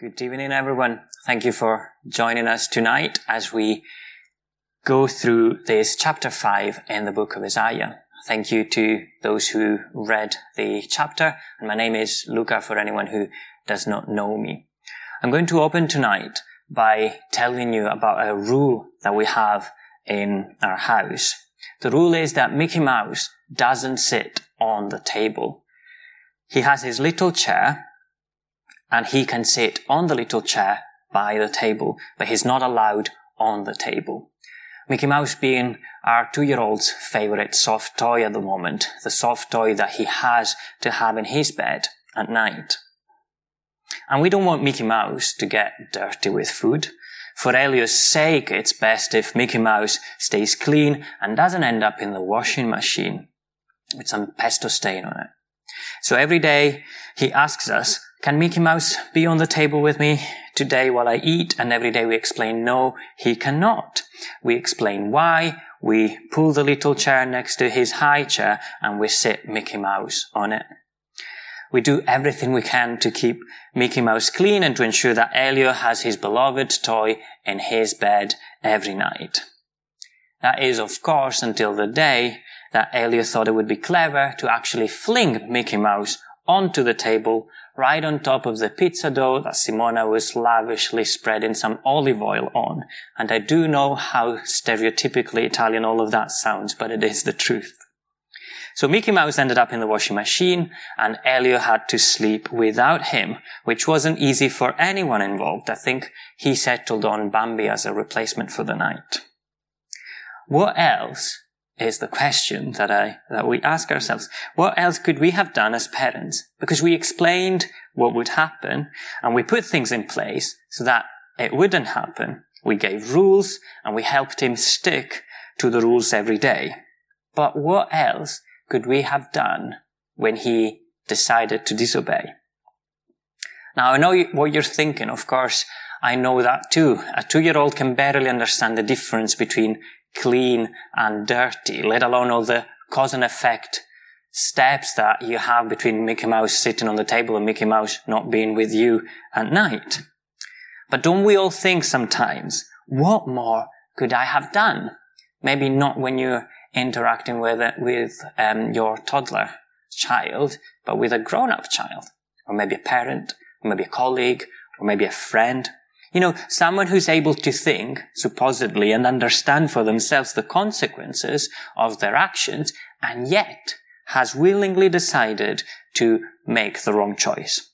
Good evening, everyone. Thank you for joining us tonight as we go through this chapter 5 in the book of Isaiah. Thank you to those who read the chapter. And my name is Luca for anyone who does not know me. I'm going to open tonight by telling you about a rule that we have in our house. The rule is that Mickey Mouse doesn't sit on the table. He has his little chair and he can sit on the little chair by the table, but he's not allowed on the table. Mickey Mouse being our two-year-old's favorite soft toy at the moment, the soft toy that he has to have in his bed at night. And we don't want Mickey Mouse to get dirty with food. For Elio's sake, it's best if Mickey Mouse stays clean and doesn't end up in the washing machine with some pesto stain on it. So every day he asks us, can Mickey Mouse be on the table with me today while I eat? And every day we explain, no, he cannot. We explain why. We pull the little chair next to his high chair and we sit Mickey Mouse on it. We do everything we can to keep Mickey Mouse clean and to ensure that Elio has his beloved toy in his bed every night. That is, of course, until the day that Elio thought it would be clever to actually fling Mickey Mouse onto the table right on top of the pizza dough that Simona was lavishly spreading some olive oil on. And I do know how stereotypically Italian all of that sounds, but it is the truth. So Mickey Mouse ended up in the washing machine and Elio had to sleep without him, which wasn't easy for anyone involved. I think he settled on Bambi as a replacement for the night. What else is the question that I, that we ask ourselves. What else could we have done as parents? Because we explained what would happen and we put things in place so that it wouldn't happen. We gave rules and we helped him stick to the rules every day. But what else could we have done when he decided to disobey? Now I know what you're thinking. Of course, I know that too. A two-year-old can barely understand the difference between clean and dirty, let alone all the cause and effect steps that you have between Mickey Mouse sitting on the table and Mickey Mouse not being with you at night. But don't we all think sometimes, what more could I have done? Maybe not when you're interacting with, with um, your toddler child, but with a grown-up child, or maybe a parent, or maybe a colleague, or maybe a friend, you know, someone who's able to think, supposedly, and understand for themselves the consequences of their actions, and yet has willingly decided to make the wrong choice.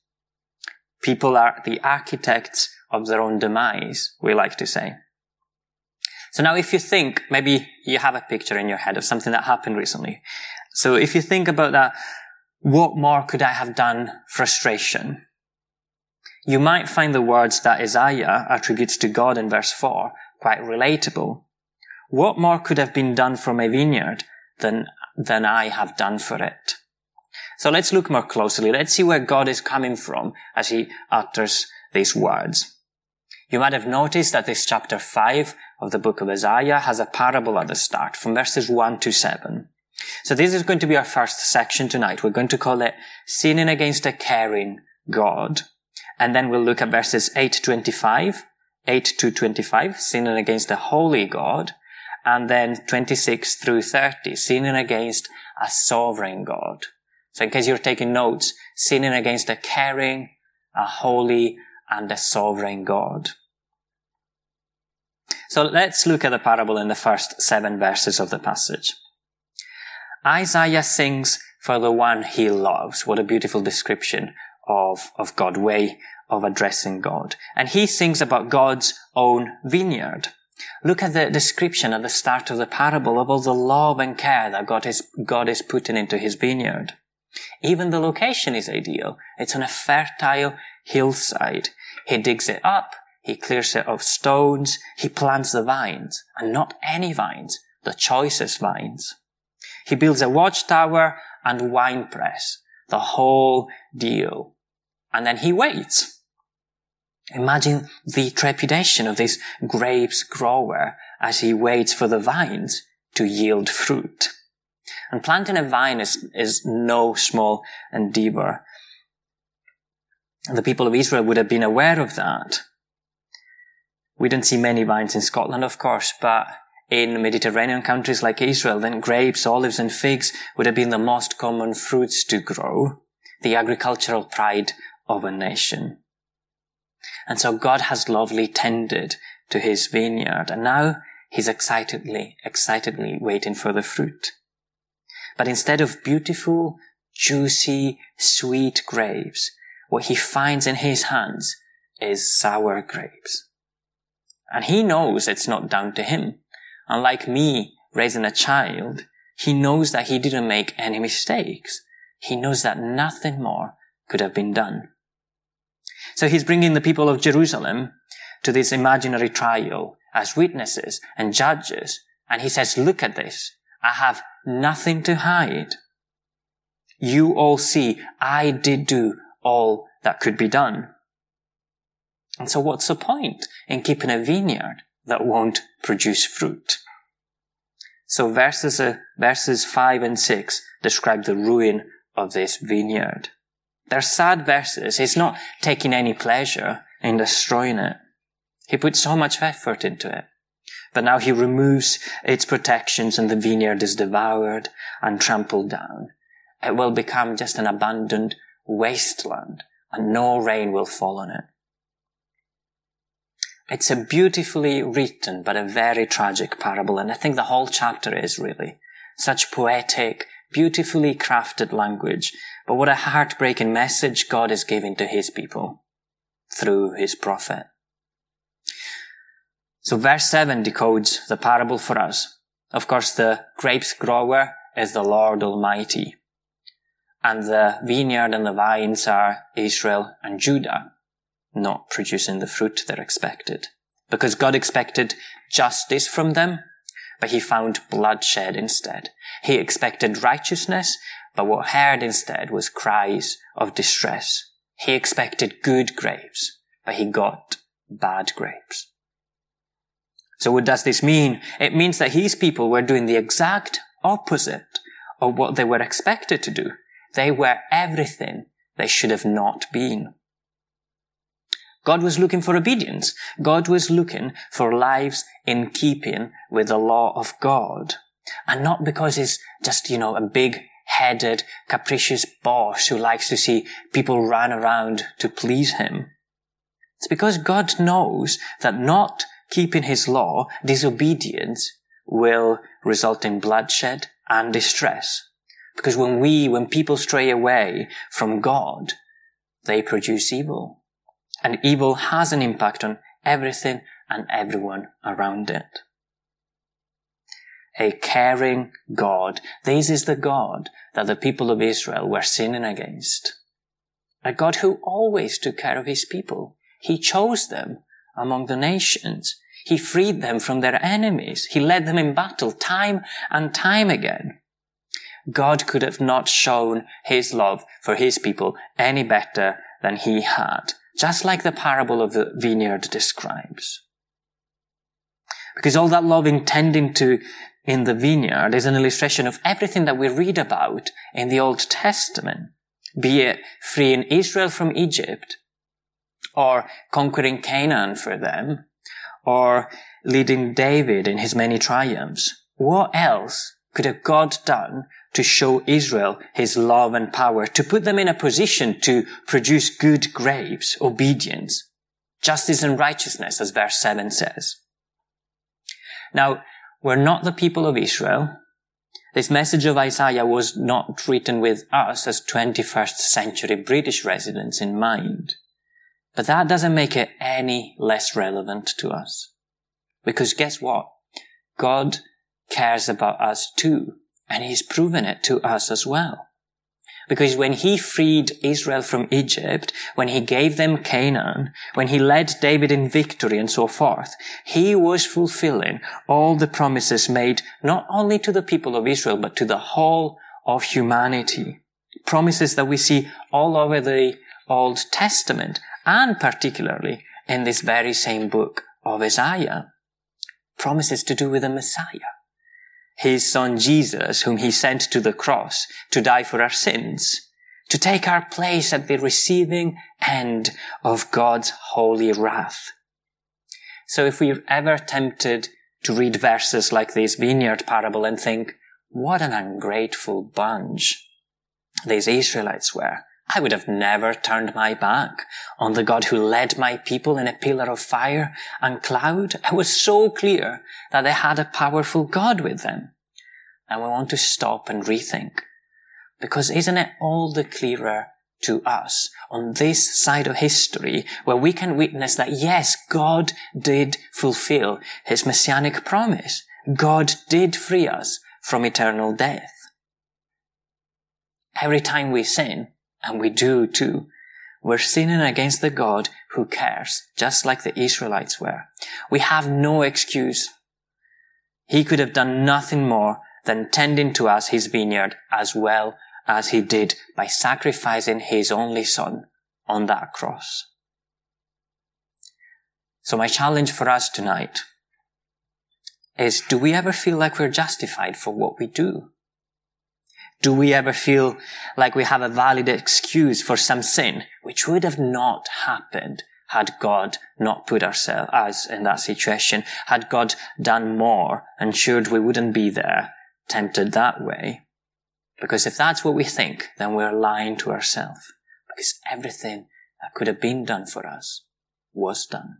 People are the architects of their own demise, we like to say. So now if you think, maybe you have a picture in your head of something that happened recently. So if you think about that, what more could I have done? Frustration you might find the words that Isaiah attributes to God in verse 4 quite relatable. What more could have been done for my vineyard than, than I have done for it? So let's look more closely. Let's see where God is coming from as he utters these words. You might have noticed that this chapter 5 of the book of Isaiah has a parable at the start from verses 1 to 7. So this is going to be our first section tonight. We're going to call it sinning against a caring God. And then we'll look at verses 8 to 25, 8 to 25, sinning against the holy God. And then 26 through 30, sinning against a sovereign God. So in case you're taking notes, sinning against a caring, a holy, and a sovereign God. So let's look at the parable in the first seven verses of the passage. Isaiah sings for the one he loves. What a beautiful description of, of God, way of addressing God. And he sings about God's own vineyard. Look at the description at the start of the parable of all the love and care that God is, God is putting into his vineyard. Even the location is ideal. It's on a fertile hillside. He digs it up. He clears it of stones. He plants the vines and not any vines, the choicest vines. He builds a watchtower and wine press, the whole deal. And then he waits. Imagine the trepidation of this grapes grower as he waits for the vines to yield fruit. And planting a vine is, is no small endeavor. the people of Israel would have been aware of that. We don't see many vines in Scotland, of course, but in Mediterranean countries like Israel, then grapes, olives, and figs would have been the most common fruits to grow, the agricultural pride of a nation. And so God has lovely tended to his vineyard, and now he's excitedly, excitedly waiting for the fruit. But instead of beautiful, juicy, sweet grapes, what he finds in his hands is sour grapes. And he knows it's not down to him. Unlike me raising a child, he knows that he didn't make any mistakes. He knows that nothing more could have been done. So he's bringing the people of Jerusalem to this imaginary trial as witnesses and judges. And he says, look at this. I have nothing to hide. You all see I did do all that could be done. And so what's the point in keeping a vineyard that won't produce fruit? So verses, uh, verses 5 and 6 describe the ruin of this vineyard. They're sad verses. He's not taking any pleasure in destroying it. He put so much effort into it. But now he removes its protections and the vineyard is devoured and trampled down. It will become just an abandoned wasteland and no rain will fall on it. It's a beautifully written but a very tragic parable, and I think the whole chapter is really such poetic, beautifully crafted language. But what a heartbreaking message God is giving to his people through his prophet. So verse 7 decodes the parable for us. Of course, the grapes grower is the Lord Almighty. And the vineyard and the vines are Israel and Judah not producing the fruit they're expected. Because God expected justice from them, but he found bloodshed instead. He expected righteousness, but what heard instead was cries of distress. He expected good grapes, but he got bad grapes. So what does this mean? It means that his people were doing the exact opposite of what they were expected to do. They were everything they should have not been. God was looking for obedience. God was looking for lives in keeping with the law of God. And not because it's just, you know, a big headed, capricious boss who likes to see people run around to please him. It's because God knows that not keeping his law, disobedience, will result in bloodshed and distress. Because when we, when people stray away from God, they produce evil and evil has an impact on everything and everyone around it. A caring God. This is the God that the people of Israel were sinning against. A God who always took care of his people. He chose them among the nations. He freed them from their enemies. He led them in battle time and time again. God could have not shown his love for his people any better than he had just like the parable of the vineyard describes. Because all that love intending to in the vineyard is an illustration of everything that we read about in the Old Testament, be it freeing Israel from Egypt, or conquering Canaan for them, or leading David in his many triumphs. What else could a God done to show Israel his love and power, to put them in a position to produce good grapes, obedience, justice and righteousness, as verse 7 says. Now, we're not the people of Israel. This message of Isaiah was not written with us as 21st century British residents in mind. But that doesn't make it any less relevant to us. Because guess what? God cares about us too. And he's proven it to us as well. Because when he freed Israel from Egypt, when he gave them Canaan, when he led David in victory and so forth, he was fulfilling all the promises made not only to the people of Israel, but to the whole of humanity. Promises that we see all over the Old Testament and particularly in this very same book of Isaiah. Promises to do with the Messiah his son Jesus, whom he sent to the cross to die for our sins, to take our place at the receiving end of God's holy wrath. So if we're ever tempted to read verses like this vineyard parable and think, what an ungrateful bunch these Israelites were. I would have never turned my back on the God who led my people in a pillar of fire and cloud. It was so clear that they had a powerful God with them. And we want to stop and rethink. Because isn't it all the clearer to us on this side of history where we can witness that yes, God did fulfill his messianic promise. God did free us from eternal death. Every time we sin, and we do too, we're sinning against the God who cares, just like the Israelites were. We have no excuse. He could have done nothing more than tending to us his vineyard as well as he did by sacrificing his only son on that cross. So my challenge for us tonight is do we ever feel like we're justified for what we do? Do we ever feel like we have a valid excuse for some sin, which would have not happened had God not put ourselves us in that situation? Had God done more, ensured we wouldn't be there, tempted that way? Because if that's what we think, then we're lying to ourselves. Because everything that could have been done for us was done.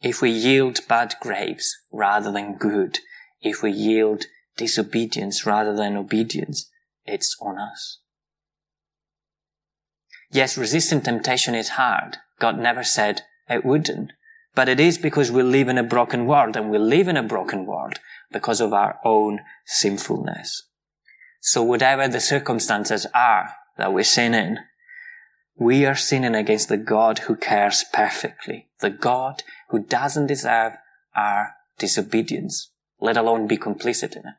If we yield bad grapes rather than good, if we yield disobedience rather than obedience, it's on us. Yes, resisting temptation is hard. God never said it wouldn't. But it is because we live in a broken world and we live in a broken world because of our own sinfulness. So whatever the circumstances are that we sin in, we are sinning against the God who cares perfectly, the God who doesn't deserve our disobedience, let alone be complicit in it.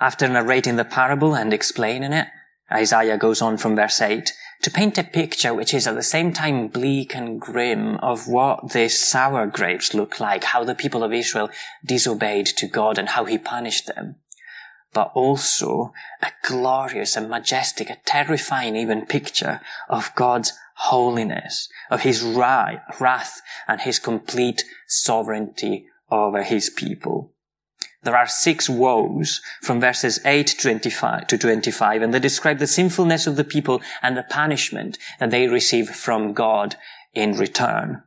After narrating the parable and explaining it, Isaiah goes on from verse 8 to paint a picture which is at the same time bleak and grim of what these sour grapes look like, how the people of Israel disobeyed to God and how he punished them. But also a glorious and majestic, a terrifying even picture of God's holiness, of his wrath and his complete sovereignty over his people. There are six woes from verses 8 to 25, and they describe the sinfulness of the people and the punishment that they receive from God in return.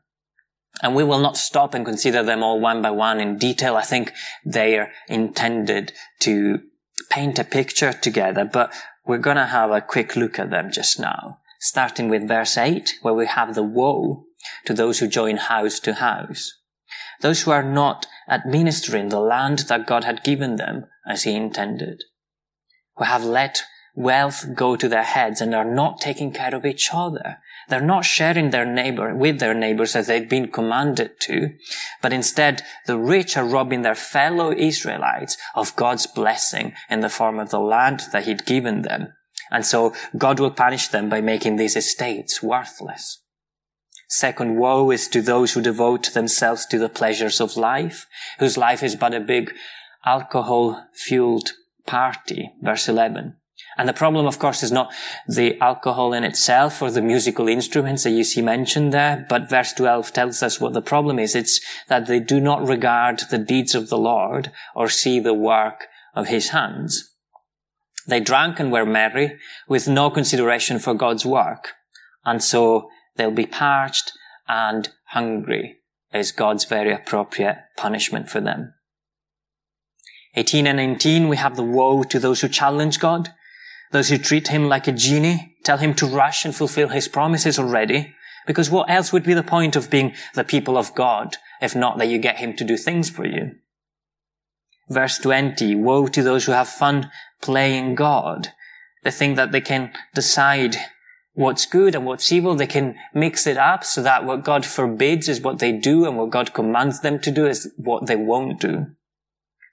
And we will not stop and consider them all one by one in detail. I think they are intended to paint a picture together, but we're going to have a quick look at them just now. Starting with verse 8, where we have the woe to those who join house to house. Those who are not administering the land that God had given them as he intended, who have let wealth go to their heads and are not taking care of each other. They're not sharing their neighbor with their neighbors as they've been commanded to, but instead the rich are robbing their fellow Israelites of God's blessing in the form of the land that he'd given them. And so God will punish them by making these estates worthless. Second, woe is to those who devote themselves to the pleasures of life, whose life is but a big alcohol fueled party. Verse 11. And the problem, of course, is not the alcohol in itself or the musical instruments that you see mentioned there, but verse 12 tells us what the problem is. It's that they do not regard the deeds of the Lord or see the work of his hands. They drank and were merry with no consideration for God's work. And so they'll be parched and hungry is God's very appropriate punishment for them. 18 and 19, we have the woe to those who challenge God, those who treat him like a genie, tell him to rush and fulfill his promises already, because what else would be the point of being the people of God if not that you get him to do things for you? Verse 20, woe to those who have fun playing God. They think that they can decide what's good and what's evil. They can mix it up so that what God forbids is what they do and what God commands them to do is what they won't do.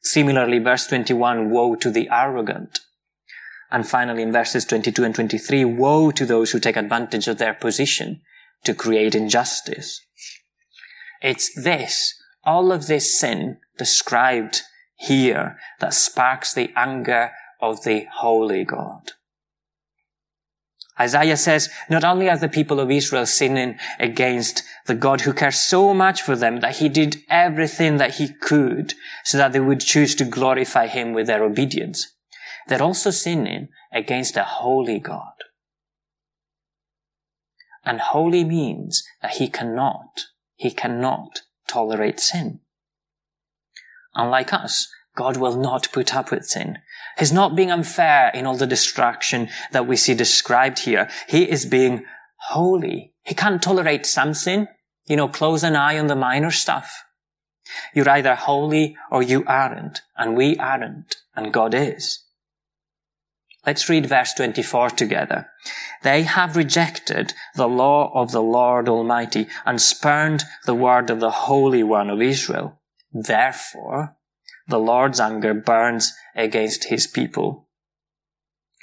Similarly, verse 21, woe to the arrogant. And finally, in verses 22 and 23, woe to those who take advantage of their position to create injustice. It's this all of this sin described here that sparks the anger of the holy God. Isaiah says, not only are the people of Israel sinning against the God who cares so much for them that he did everything that he could so that they would choose to glorify him with their obedience, they're also sinning against a holy God. And holy means that he cannot, he cannot tolerate sin. Unlike us, God will not put up with sin. He's not being unfair in all the distraction that we see described here. He is being holy. He can't tolerate some sin. You know, close an eye on the minor stuff. You're either holy or you aren't, and we aren't, and God is. Let's read verse 24 together. They have rejected the law of the Lord Almighty and spurned the word of the Holy One of Israel. Therefore, the Lord's anger burns against his people.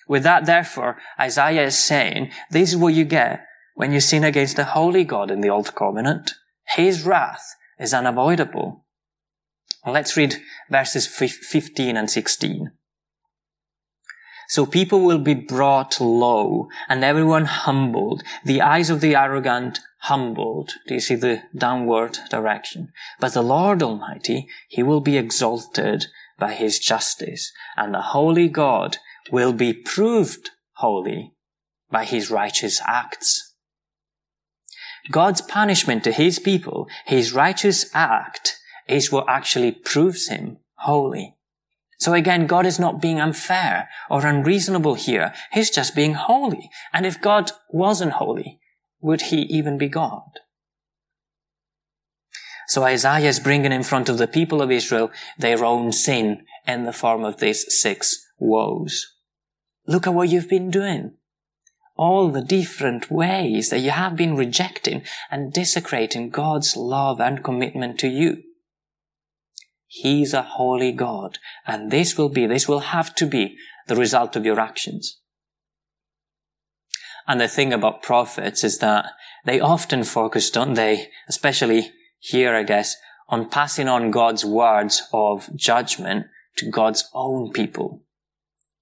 With that, therefore, Isaiah is saying, this is what you get when you sin against the holy God in the Old Covenant. His wrath is unavoidable. Let's read verses 15 and 16. So people will be brought low and everyone humbled, the eyes of the arrogant humbled. Do you see the downward direction? But the Lord Almighty, He will be exalted by His justice and the holy God will be proved holy by His righteous acts. God's punishment to His people, His righteous act, is what actually proves Him holy. So again, God is not being unfair or unreasonable here. He's just being holy. And if God wasn't holy, would he even be God? So Isaiah is bringing in front of the people of Israel their own sin in the form of these six woes. Look at what you've been doing. All the different ways that you have been rejecting and desecrating God's love and commitment to you. He's a holy God. And this will be, this will have to be the result of your actions. And the thing about prophets is that they often focus, don't they, especially here, I guess, on passing on God's words of judgment to God's own people.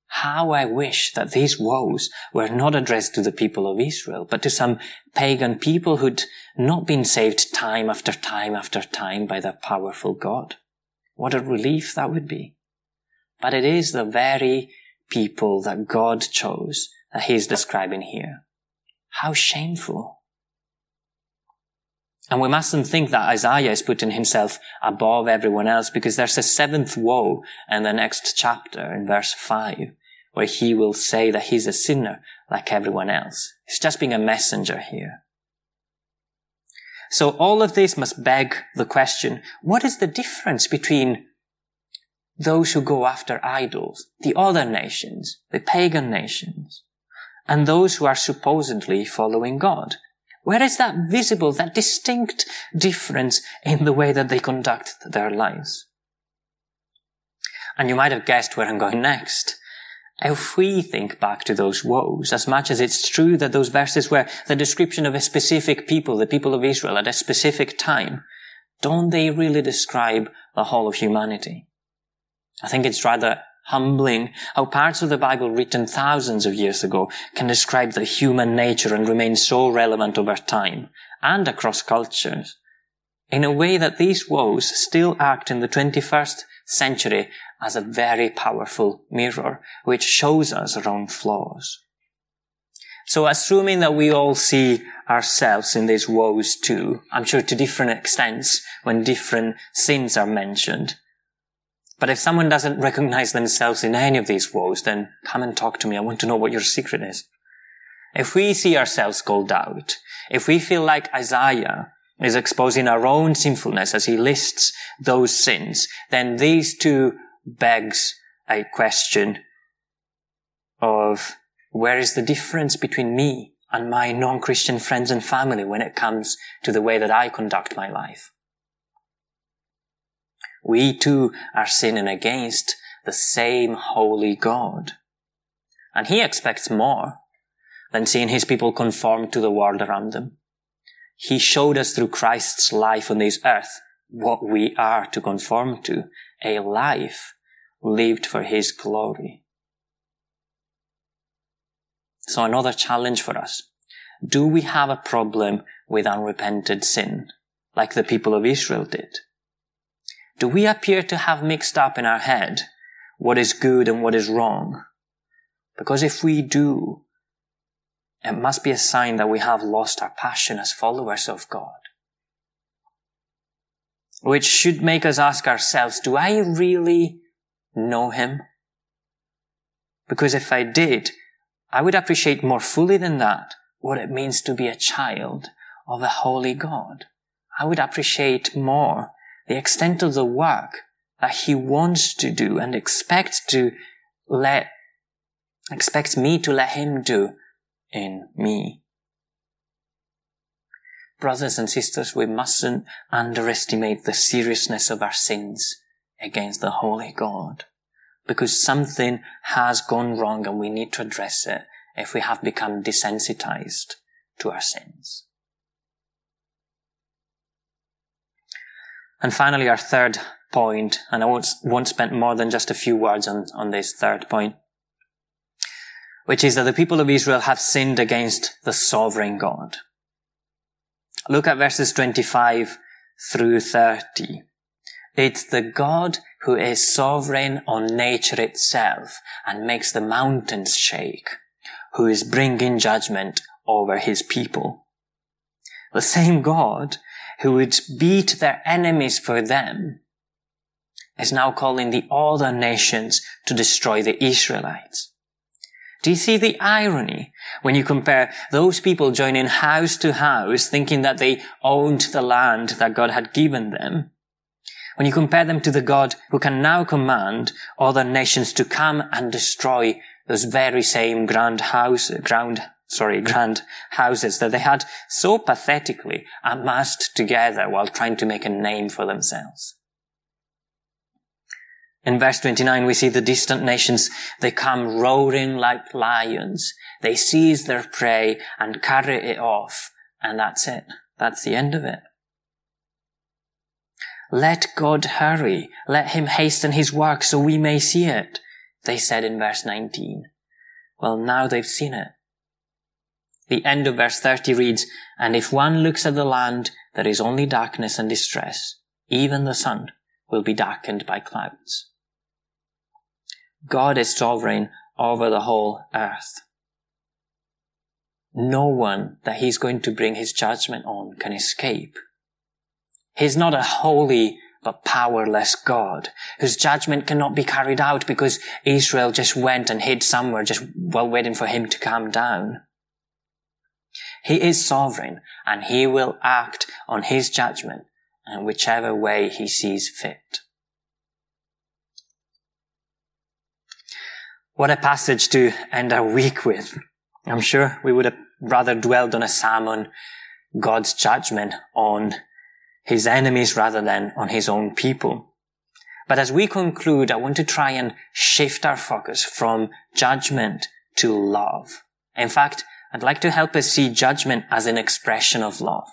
How I wish that these woes were not addressed to the people of Israel, but to some pagan people who'd not been saved time after time after time by the powerful God. What a relief that would be. But it is the very people that God chose that he's describing here. How shameful. And we mustn't think that Isaiah is putting himself above everyone else because there's a seventh woe in the next chapter in verse 5 where he will say that he's a sinner like everyone else. He's just being a messenger here. So all of this must beg the question, what is the difference between those who go after idols, the other nations, the pagan nations, and those who are supposedly following God? Where is that visible, that distinct difference in the way that they conduct their lives? And you might have guessed where I'm going next. If we think back to those woes, as much as it's true that those verses were the description of a specific people, the people of Israel at a specific time, don't they really describe the whole of humanity? I think it's rather humbling how parts of the Bible written thousands of years ago can describe the human nature and remain so relevant over time and across cultures in a way that these woes still act in the 21st century as a very powerful mirror, which shows us our own flaws. So assuming that we all see ourselves in these woes too, I'm sure to different extents when different sins are mentioned. But if someone doesn't recognize themselves in any of these woes, then come and talk to me. I want to know what your secret is. If we see ourselves called out, if we feel like Isaiah is exposing our own sinfulness as he lists those sins, then these two begs a question of where is the difference between me and my non-Christian friends and family when it comes to the way that I conduct my life? We too are sinning against the same holy God. And he expects more than seeing his people conform to the world around them. He showed us through Christ's life on this earth what we are to conform to, a life lived for His glory. So another challenge for us. Do we have a problem with unrepented sin, like the people of Israel did? Do we appear to have mixed up in our head what is good and what is wrong? Because if we do, it must be a sign that we have lost our passion as followers of God. Which should make us ask ourselves, do I really know Him? Because if I did, I would appreciate more fully than that what it means to be a child of a holy God. I would appreciate more the extent of the work that He wants to do and expects to let, expects me to let Him do in me. Brothers and sisters, we mustn't underestimate the seriousness of our sins against the Holy God. Because something has gone wrong and we need to address it if we have become desensitized to our sins. And finally, our third point, and I won't, won't spend more than just a few words on, on this third point, which is that the people of Israel have sinned against the sovereign God. Look at verses 25 through 30. It's the God who is sovereign on nature itself and makes the mountains shake, who is bringing judgment over his people. The same God who would beat their enemies for them is now calling the other nations to destroy the Israelites. Do you see the irony when you compare those people joining house to house thinking that they owned the land that God had given them? When you compare them to the God who can now command other nations to come and destroy those very same grand house, ground, sorry, grand houses that they had so pathetically amassed together while trying to make a name for themselves. In verse 29, we see the distant nations, they come roaring like lions. They seize their prey and carry it off. And that's it. That's the end of it. Let God hurry. Let him hasten his work so we may see it. They said in verse 19. Well, now they've seen it. The end of verse 30 reads, And if one looks at the land, there is only darkness and distress. Even the sun will be darkened by clouds. God is sovereign over the whole earth. No one that he's going to bring his judgment on can escape. He's not a holy but powerless God whose judgment cannot be carried out because Israel just went and hid somewhere just while waiting for him to come down. He is sovereign and he will act on his judgment in whichever way he sees fit. What a passage to end our week with. I'm sure we would have rather dwelled on a psalm on God's judgment on his enemies rather than on his own people. But as we conclude, I want to try and shift our focus from judgment to love. In fact, I'd like to help us see judgment as an expression of love.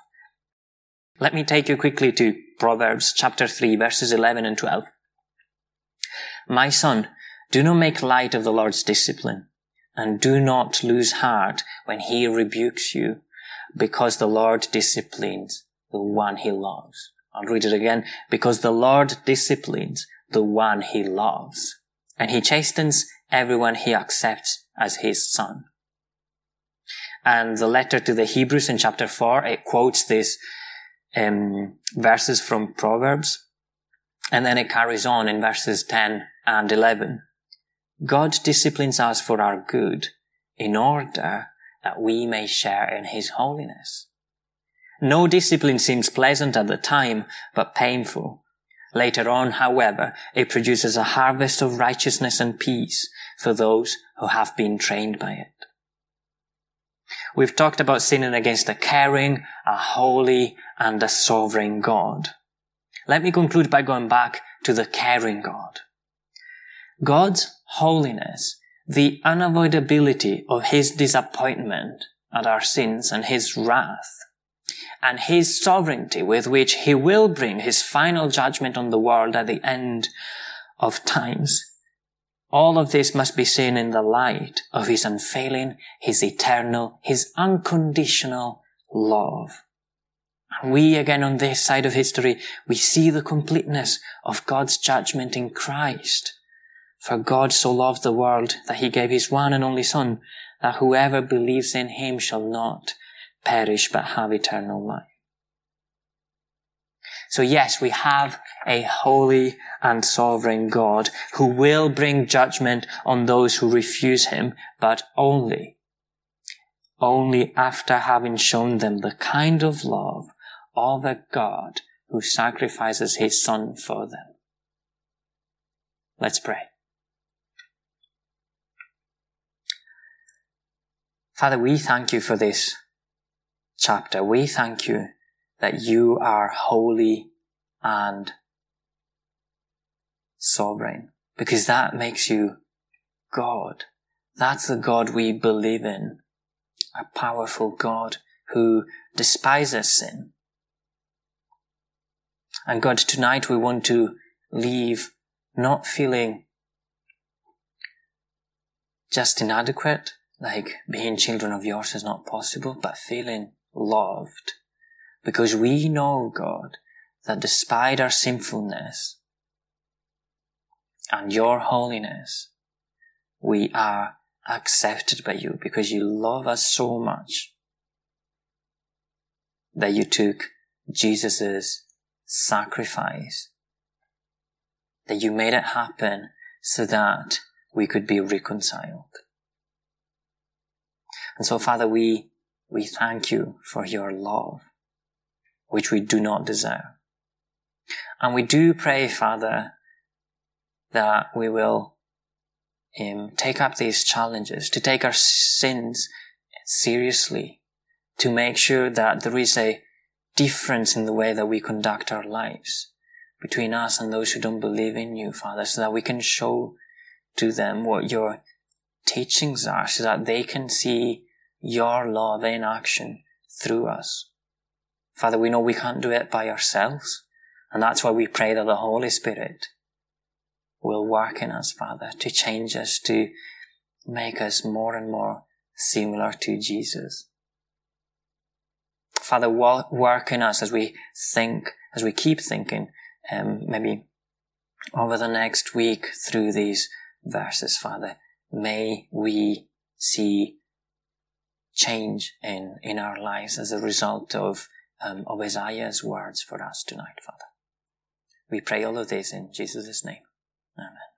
Let me take you quickly to Proverbs chapter 3 verses 11 and 12. My son, do not make light of the Lord's discipline, and do not lose heart when he rebukes you, because the Lord disciplines the one he loves. I'll read it again. Because the Lord disciplines the one he loves, and he chastens everyone he accepts as his son. And the letter to the Hebrews in chapter 4, it quotes these um, verses from Proverbs, and then it carries on in verses 10 and 11. God disciplines us for our good in order that we may share in His holiness. No discipline seems pleasant at the time, but painful. Later on, however, it produces a harvest of righteousness and peace for those who have been trained by it. We've talked about sinning against a caring, a holy, and a sovereign God. Let me conclude by going back to the caring God. God's holiness, the unavoidability of his disappointment at our sins and his wrath, and his sovereignty with which he will bring his final judgment on the world at the end of times. All of this must be seen in the light of his unfailing, his eternal, his unconditional love. And we again on this side of history, we see the completeness of God's judgment in Christ. For God so loved the world that he gave his one and only son, that whoever believes in him shall not perish but have eternal life. So yes, we have a holy and sovereign God who will bring judgment on those who refuse him, but only, only after having shown them the kind of love of a God who sacrifices his son for them. Let's pray. Father, we thank you for this chapter. We thank you that you are holy and sovereign because that makes you God. That's the God we believe in. A powerful God who despises sin. And God, tonight we want to leave not feeling just inadequate, like being children of yours is not possible, but feeling loved. Because we know, God, that despite our sinfulness and your holiness, we are accepted by you because you love us so much that you took Jesus' sacrifice, that you made it happen so that we could be reconciled. And so, Father, we, we thank you for your love, which we do not deserve. And we do pray, Father, that we will um, take up these challenges, to take our sins seriously, to make sure that there is a difference in the way that we conduct our lives between us and those who don't believe in you, Father, so that we can show to them what your teachings are, so that they can see your love in action through us. Father, we know we can't do it by ourselves, and that's why we pray that the Holy Spirit will work in us, Father, to change us, to make us more and more similar to Jesus. Father, work in us as we think, as we keep thinking, um, maybe over the next week through these verses, Father. May we see change in, in our lives as a result of, um, of Isaiah's words for us tonight, Father. We pray all of this in Jesus' name. Amen.